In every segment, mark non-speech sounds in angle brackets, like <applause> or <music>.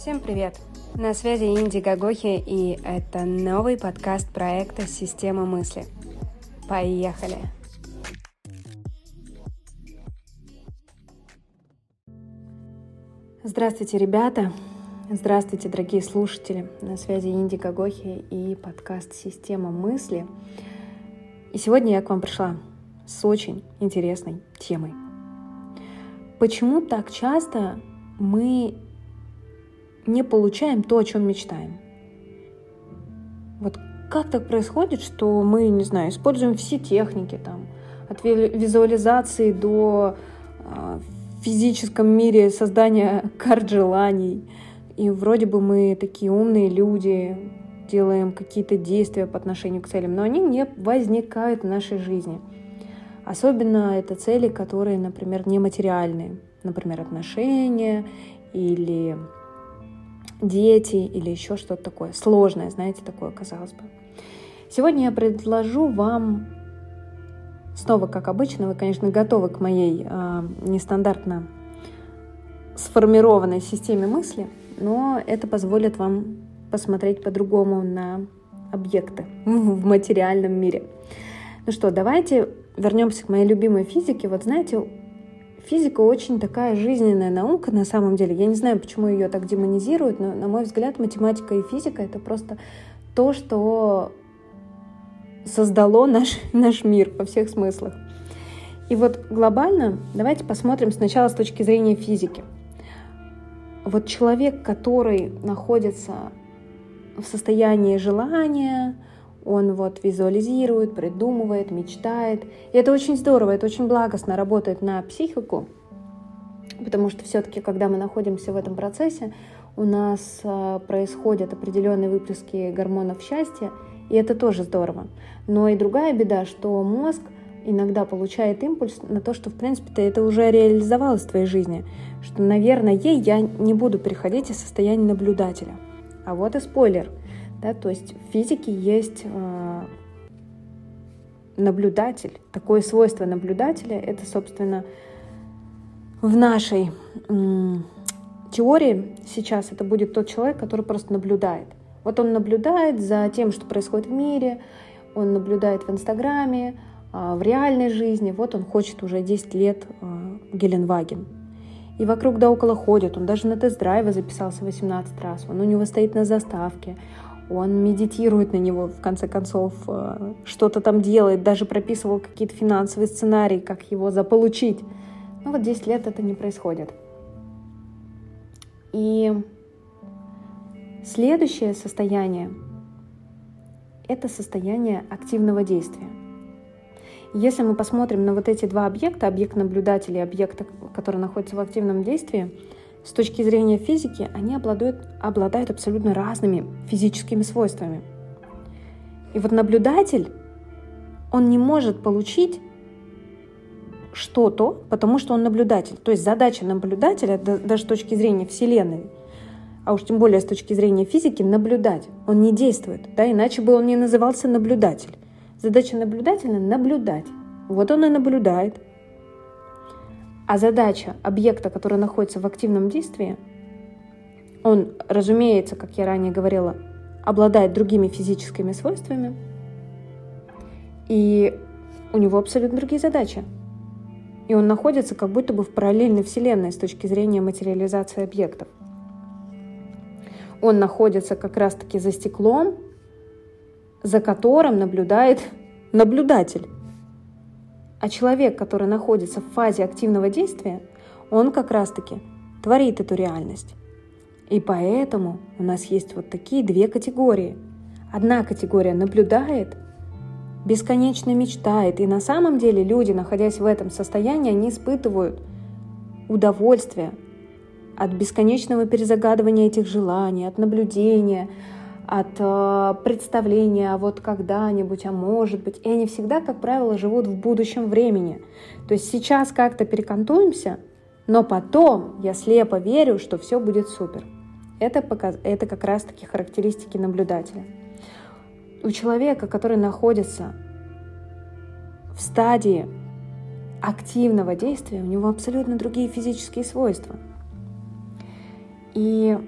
Всем привет! На связи Инди Гагохи, и это новый подкаст проекта «Система мысли». Поехали! Здравствуйте, ребята! Здравствуйте, дорогие слушатели! На связи Инди Гагохи и подкаст «Система мысли». И сегодня я к вам пришла с очень интересной темой. Почему так часто мы не получаем то, о чем мечтаем. Вот как так происходит, что мы, не знаю, используем все техники, там, от визуализации до э, физическом мире создания <laughs> карт желаний. И вроде бы мы такие умные люди, делаем какие-то действия по отношению к целям, но они не возникают в нашей жизни. Особенно это цели, которые, например, нематериальные. Например, отношения или дети или еще что-то такое сложное, знаете, такое, казалось бы. Сегодня я предложу вам, снова как обычно, вы, конечно, готовы к моей э, нестандартно сформированной системе мысли, но это позволит вам посмотреть по-другому на объекты <laughs> в материальном мире. Ну что, давайте вернемся к моей любимой физике. Вот знаете, Физика очень такая жизненная наука на самом деле. Я не знаю, почему ее так демонизируют, но, на мой взгляд, математика и физика — это просто то, что создало наш, <laughs> наш мир во всех смыслах. И вот глобально давайте посмотрим сначала с точки зрения физики. Вот человек, который находится в состоянии желания, он вот визуализирует, придумывает, мечтает. И это очень здорово, это очень благостно работает на психику, потому что все-таки, когда мы находимся в этом процессе, у нас а, происходят определенные выплески гормонов счастья, и это тоже здорово. Но и другая беда, что мозг иногда получает импульс на то, что, в принципе, это уже реализовалось в твоей жизни, что, наверное, ей я не буду переходить из состояния наблюдателя. А вот и спойлер – да, то есть в физике есть э, наблюдатель. Такое свойство наблюдателя — это, собственно, в нашей теории сейчас это будет тот человек, который просто наблюдает. Вот он наблюдает за тем, что происходит в мире, он наблюдает в Инстаграме, э, в реальной жизни. Вот он хочет уже 10 лет э, Геленваген. И вокруг да около ходит. Он даже на тест-драйвы записался 18 раз. Он у него стоит на заставке он медитирует на него, в конце концов, э, что-то там делает, даже прописывал какие-то финансовые сценарии, как его заполучить. Но вот 10 лет это не происходит. И следующее состояние — это состояние активного действия. Если мы посмотрим на вот эти два объекта, объект наблюдателя и объект, который находится в активном действии — с точки зрения физики они обладают, обладают абсолютно разными физическими свойствами. И вот наблюдатель, он не может получить что-то, потому что он наблюдатель. То есть задача наблюдателя, даже с точки зрения Вселенной, а уж тем более с точки зрения физики, наблюдать. Он не действует, да, иначе бы он не назывался наблюдатель. Задача наблюдателя — наблюдать. Вот он и наблюдает — а задача объекта, который находится в активном действии, он, разумеется, как я ранее говорила, обладает другими физическими свойствами, и у него абсолютно другие задачи. И он находится как будто бы в параллельной вселенной с точки зрения материализации объектов. Он находится как раз-таки за стеклом, за которым наблюдает наблюдатель. А человек, который находится в фазе активного действия, он как раз-таки творит эту реальность. И поэтому у нас есть вот такие две категории. Одна категория наблюдает, бесконечно мечтает, и на самом деле люди, находясь в этом состоянии, они испытывают удовольствие от бесконечного перезагадывания этих желаний, от наблюдения, от э, представления, а вот когда-нибудь, а может быть. И они всегда, как правило, живут в будущем времени. То есть сейчас как-то перекантуемся, но потом я слепо верю, что все будет супер. Это, показ... это как раз-таки характеристики наблюдателя. У человека, который находится в стадии активного действия, у него абсолютно другие физические свойства. И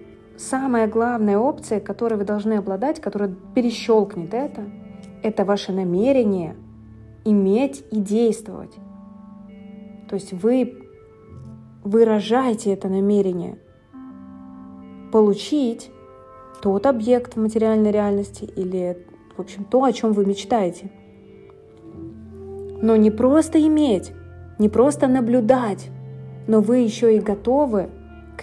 самая главная опция, которой вы должны обладать, которая перещелкнет это, это ваше намерение иметь и действовать. То есть вы выражаете это намерение получить тот объект в материальной реальности или, в общем, то, о чем вы мечтаете. Но не просто иметь, не просто наблюдать, но вы еще и готовы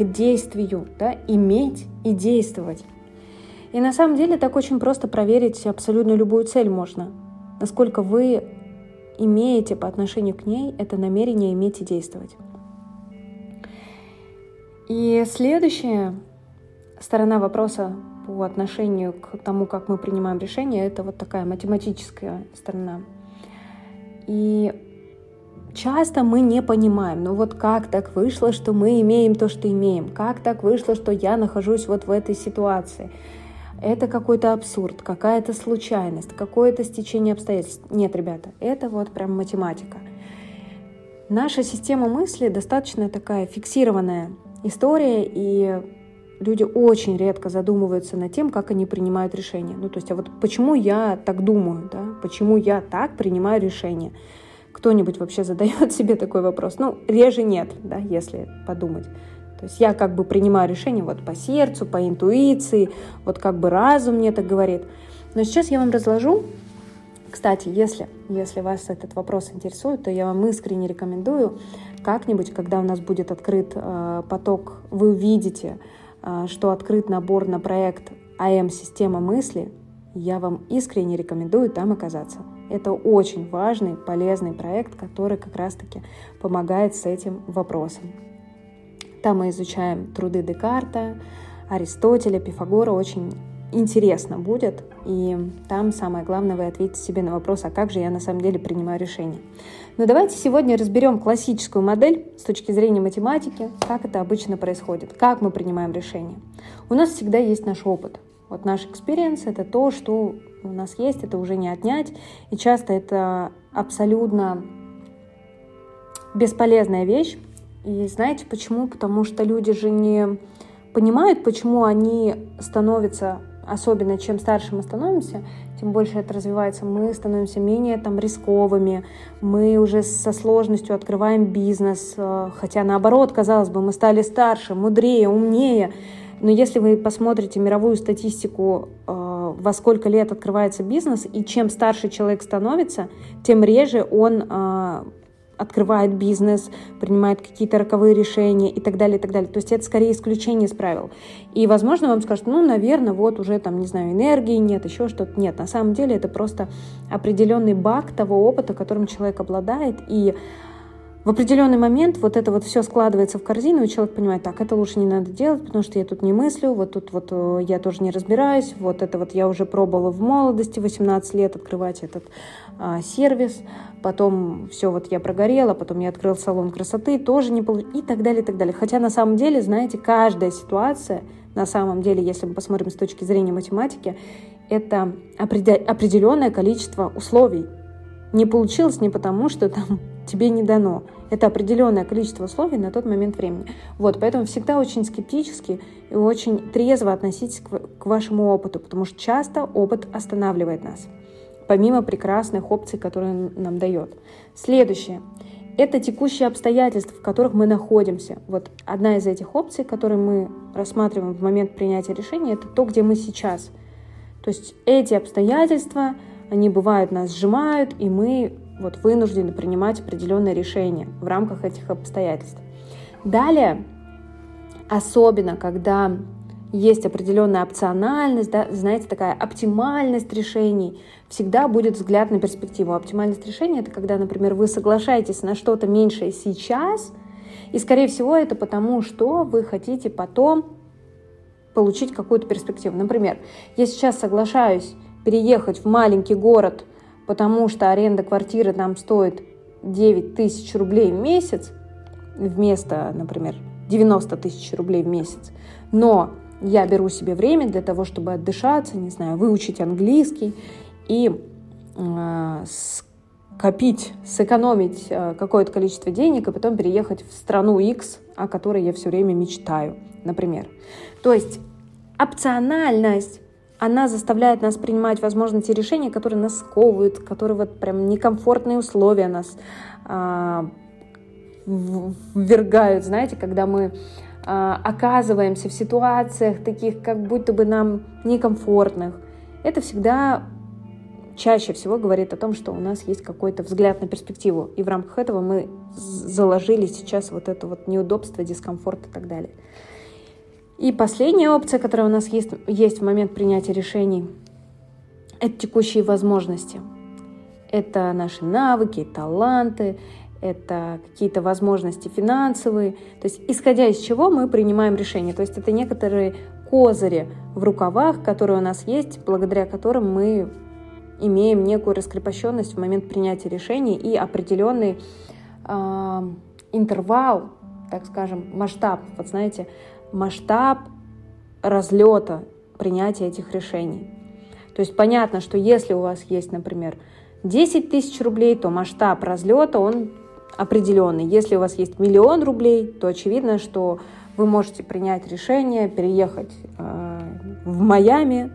действию, да, иметь и действовать. И на самом деле так очень просто проверить абсолютно любую цель можно. Насколько вы имеете по отношению к ней это намерение иметь и действовать. И следующая сторона вопроса по отношению к тому, как мы принимаем решения, это вот такая математическая сторона. И часто мы не понимаем, ну вот как так вышло, что мы имеем то, что имеем, как так вышло, что я нахожусь вот в этой ситуации. Это какой-то абсурд, какая-то случайность, какое-то стечение обстоятельств. Нет, ребята, это вот прям математика. Наша система мысли достаточно такая фиксированная история, и люди очень редко задумываются над тем, как они принимают решения. Ну, то есть, а вот почему я так думаю, да? Почему я так принимаю решения? Кто-нибудь вообще задает <laughs> себе такой вопрос? Ну, реже нет, да, если подумать. То есть я как бы принимаю решение вот по сердцу, по интуиции, вот как бы разум мне так говорит. Но сейчас я вам разложу. Кстати, если, если вас этот вопрос интересует, то я вам искренне рекомендую как-нибудь, когда у нас будет открыт э, поток, вы увидите, э, что открыт набор на проект АМ «Система мысли», я вам искренне рекомендую там оказаться. Это очень важный, полезный проект, который как раз-таки помогает с этим вопросом. Там мы изучаем труды Декарта, Аристотеля, Пифагора. Очень интересно будет. И там самое главное, вы ответите себе на вопрос, а как же я на самом деле принимаю решения. Но давайте сегодня разберем классическую модель с точки зрения математики, как это обычно происходит, как мы принимаем решения. У нас всегда есть наш опыт. Вот наш experience — это то, что у нас есть, это уже не отнять. И часто это абсолютно бесполезная вещь. И знаете почему? Потому что люди же не понимают, почему они становятся, особенно чем старше мы становимся, тем больше это развивается, мы становимся менее там рисковыми, мы уже со сложностью открываем бизнес, э, хотя наоборот, казалось бы, мы стали старше, мудрее, умнее, но если вы посмотрите мировую статистику, э, во сколько лет открывается бизнес, и чем старше человек становится, тем реже он э, открывает бизнес, принимает какие-то роковые решения и так далее, и так далее. То есть это скорее исключение из правил. И, возможно, вам скажут, ну, наверное, вот уже там, не знаю, энергии нет, еще что-то. Нет, на самом деле это просто определенный баг того опыта, которым человек обладает, и в определенный момент вот это вот все складывается в корзину, и человек понимает, так, это лучше не надо делать, потому что я тут не мыслю, вот тут вот э, я тоже не разбираюсь, вот это вот я уже пробовала в молодости, 18 лет открывать этот а, сервис, потом все вот я прогорела, потом я открыл салон красоты, тоже не получилось, и так далее, и так далее. Хотя на самом деле, знаете, каждая ситуация, на самом деле, если мы посмотрим с точки зрения математики, это определенное количество условий. Не получилось не потому, что там тебе не дано. Это определенное количество условий на тот момент времени. Вот, поэтому всегда очень скептически и очень трезво относитесь к, к вашему опыту, потому что часто опыт останавливает нас, помимо прекрасных опций, которые он нам дает. Следующее – это текущие обстоятельства, в которых мы находимся. Вот одна из этих опций, которые мы рассматриваем в момент принятия решения, это то, где мы сейчас. То есть эти обстоятельства, они бывают нас сжимают, и мы вот вынуждены принимать определенные решения в рамках этих обстоятельств. Далее, особенно когда есть определенная опциональность, да, знаете, такая оптимальность решений, всегда будет взгляд на перспективу. Оптимальность решения — это когда, например, вы соглашаетесь на что-то меньшее сейчас, и, скорее всего, это потому, что вы хотите потом получить какую-то перспективу. Например, я сейчас соглашаюсь переехать в маленький город — потому что аренда квартиры там стоит 9 тысяч рублей в месяц, вместо, например, 90 тысяч рублей в месяц. Но я беру себе время для того, чтобы отдышаться, не знаю, выучить английский и э, скопить, сэкономить э, какое-то количество денег и потом переехать в страну X, о которой я все время мечтаю, например. То есть опциональность, она заставляет нас принимать, возможно, те решения, которые нас сковывают, которые вот прям некомфортные условия нас а, ввергают, знаете, когда мы а, оказываемся в ситуациях таких, как будто бы нам некомфортных. Это всегда чаще всего говорит о том, что у нас есть какой-то взгляд на перспективу. И в рамках этого мы заложили сейчас вот это вот неудобство, дискомфорт и так далее. И последняя опция, которая у нас есть, есть в момент принятия решений, это текущие возможности. Это наши навыки, таланты, это какие-то возможности финансовые. То есть исходя из чего мы принимаем решения. То есть это некоторые козыри в рукавах, которые у нас есть, благодаря которым мы имеем некую раскрепощенность в момент принятия решений и определенный э, интервал, так скажем, масштаб, вот знаете, масштаб разлета принятия этих решений. То есть понятно, что если у вас есть, например, 10 тысяч рублей, то масштаб разлета, он определенный. Если у вас есть миллион рублей, то очевидно, что вы можете принять решение переехать э, в Майами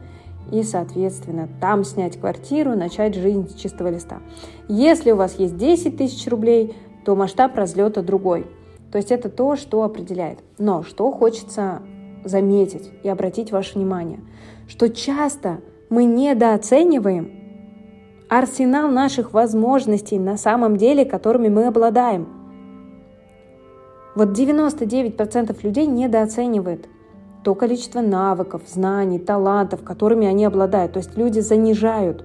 и, соответственно, там снять квартиру, начать жизнь с чистого листа. Если у вас есть 10 тысяч рублей, то масштаб разлета другой. То есть это то, что определяет. Но что хочется заметить и обратить ваше внимание, что часто мы недооцениваем арсенал наших возможностей на самом деле, которыми мы обладаем. Вот 99% людей недооценивают то количество навыков, знаний, талантов, которыми они обладают. То есть люди занижают.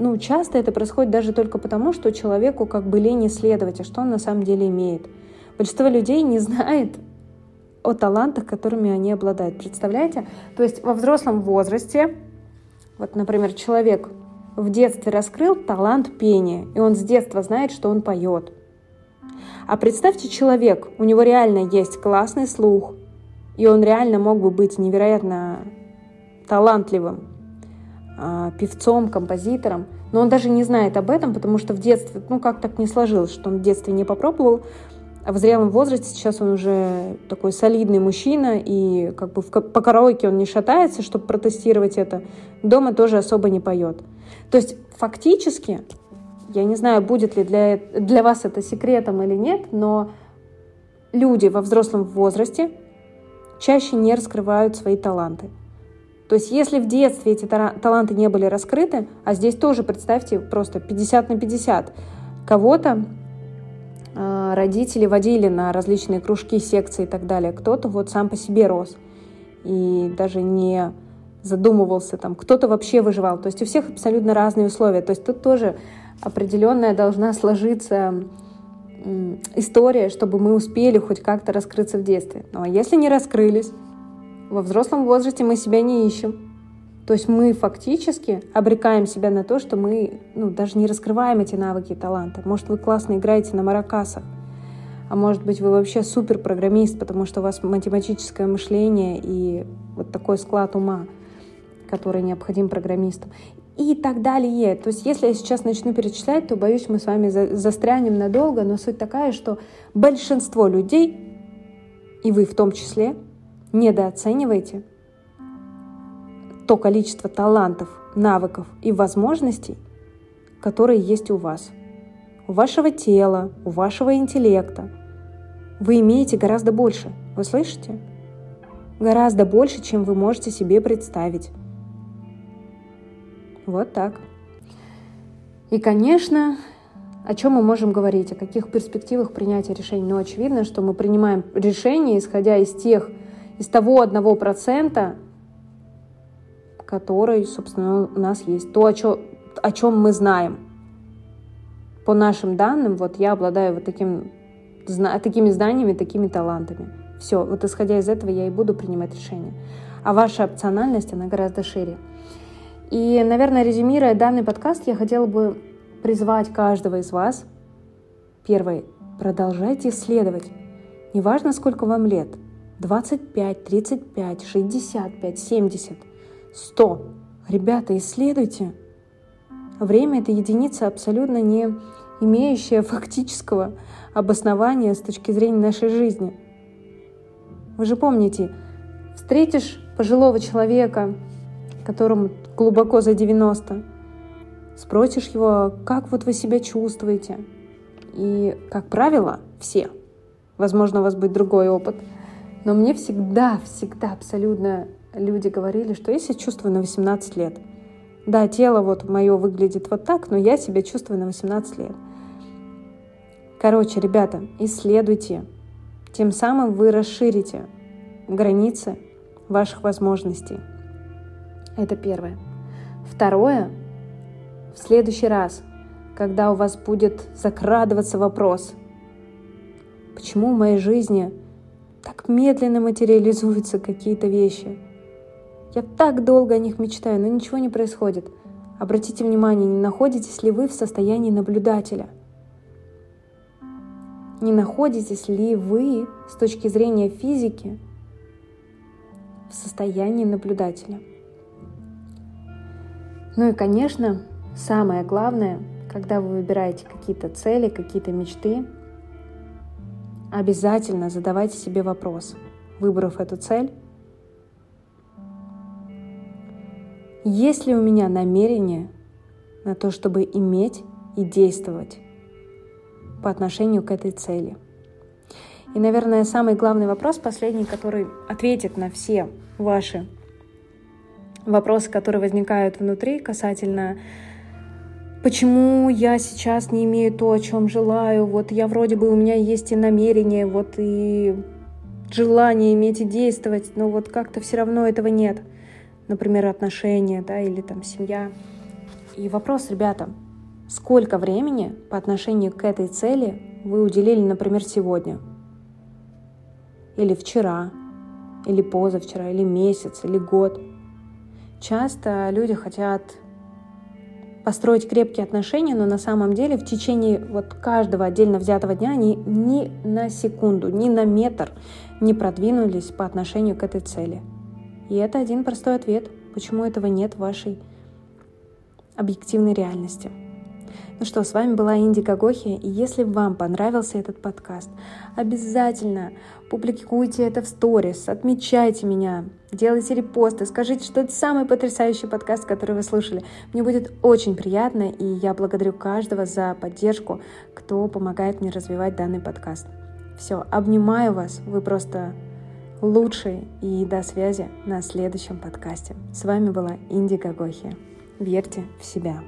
Ну, часто это происходит даже только потому, что человеку как бы лень исследовать, а что он на самом деле имеет. Большинство людей не знает о талантах, которыми они обладают. Представляете? То есть во взрослом возрасте, вот, например, человек в детстве раскрыл талант пения, и он с детства знает, что он поет. А представьте человек, у него реально есть классный слух, и он реально мог бы быть невероятно талантливым певцом, композитором, но он даже не знает об этом, потому что в детстве, ну как так не сложилось, что он в детстве не попробовал, а в зрелом возрасте сейчас он уже такой солидный мужчина, и как бы в, по караоке он не шатается, чтобы протестировать это, дома тоже особо не поет. То есть фактически я не знаю, будет ли для, для вас это секретом или нет, но люди во взрослом возрасте чаще не раскрывают свои таланты. То есть если в детстве эти таланты не были раскрыты, а здесь тоже, представьте, просто 50 на 50, кого-то э, родители водили на различные кружки, секции и так далее, кто-то вот сам по себе рос и даже не задумывался там, кто-то вообще выживал. То есть у всех абсолютно разные условия. То есть тут тоже определенная должна сложиться история, чтобы мы успели хоть как-то раскрыться в детстве. Ну а если не раскрылись, во взрослом возрасте мы себя не ищем. То есть мы фактически обрекаем себя на то, что мы ну, даже не раскрываем эти навыки и таланты. Может, вы классно играете на маракасах, а может быть, вы вообще супер программист, потому что у вас математическое мышление и вот такой склад ума, который необходим программистам и так далее. То есть если я сейчас начну перечислять, то, боюсь, мы с вами застрянем надолго, но суть такая, что большинство людей, и вы в том числе, недооцениваете то количество талантов, навыков и возможностей, которые есть у вас. У вашего тела, у вашего интеллекта. Вы имеете гораздо больше. Вы слышите? Гораздо больше, чем вы можете себе представить. Вот так. И, конечно, о чем мы можем говорить, о каких перспективах принятия решений? Ну, очевидно, что мы принимаем решения, исходя из тех, из того одного процента, который, собственно, у нас есть. То, о чем, о чем мы знаем. По нашим данным, вот я обладаю вот таким, такими знаниями, такими талантами. Все, вот исходя из этого я и буду принимать решения. А ваша опциональность, она гораздо шире. И, наверное, резюмируя данный подкаст, я хотела бы призвать каждого из вас. Первое. Продолжайте исследовать. Неважно, сколько вам лет. 25, 35, 65, 70, 100. Ребята, исследуйте. Время — это единица абсолютно не имеющая фактического обоснования с точки зрения нашей жизни. Вы же помните, Встретишь пожилого человека, которому глубоко за 90, спросишь его, как вот вы себя чувствуете. И, как правило, все. Возможно, у вас будет другой опыт. Но мне всегда, всегда абсолютно люди говорили, что я себя чувствую на 18 лет. Да, тело вот мое выглядит вот так, но я себя чувствую на 18 лет. Короче, ребята, исследуйте. Тем самым вы расширите границы ваших возможностей. Это первое. Второе, в следующий раз, когда у вас будет закрадываться вопрос, почему в моей жизни так медленно материализуются какие-то вещи. Я так долго о них мечтаю, но ничего не происходит. Обратите внимание, не находитесь ли вы в состоянии наблюдателя? Не находитесь ли вы с точки зрения физики в состоянии наблюдателя. Ну и, конечно, самое главное, когда вы выбираете какие-то цели, какие-то мечты, обязательно задавайте себе вопрос, выбрав эту цель, есть ли у меня намерение на то, чтобы иметь и действовать по отношению к этой цели – и, наверное, самый главный вопрос, последний, который ответит на все ваши вопросы, которые возникают внутри касательно почему я сейчас не имею то, о чем желаю, вот я вроде бы у меня есть и намерение, вот и желание иметь и действовать, но вот как-то все равно этого нет. Например, отношения, да, или там семья. И вопрос, ребята, сколько времени по отношению к этой цели вы уделили, например, сегодня? или вчера, или позавчера, или месяц, или год. Часто люди хотят построить крепкие отношения, но на самом деле в течение вот каждого отдельно взятого дня они ни на секунду, ни на метр не продвинулись по отношению к этой цели. И это один простой ответ, почему этого нет в вашей объективной реальности. Ну что, с вами была Инди Гагохи, и если вам понравился этот подкаст, обязательно публикуйте это в сторис, отмечайте меня, делайте репосты, скажите, что это самый потрясающий подкаст, который вы слушали. Мне будет очень приятно, и я благодарю каждого за поддержку, кто помогает мне развивать данный подкаст. Все, обнимаю вас, вы просто лучшие, и до связи на следующем подкасте. С вами была Инди Гагохи. Верьте в себя.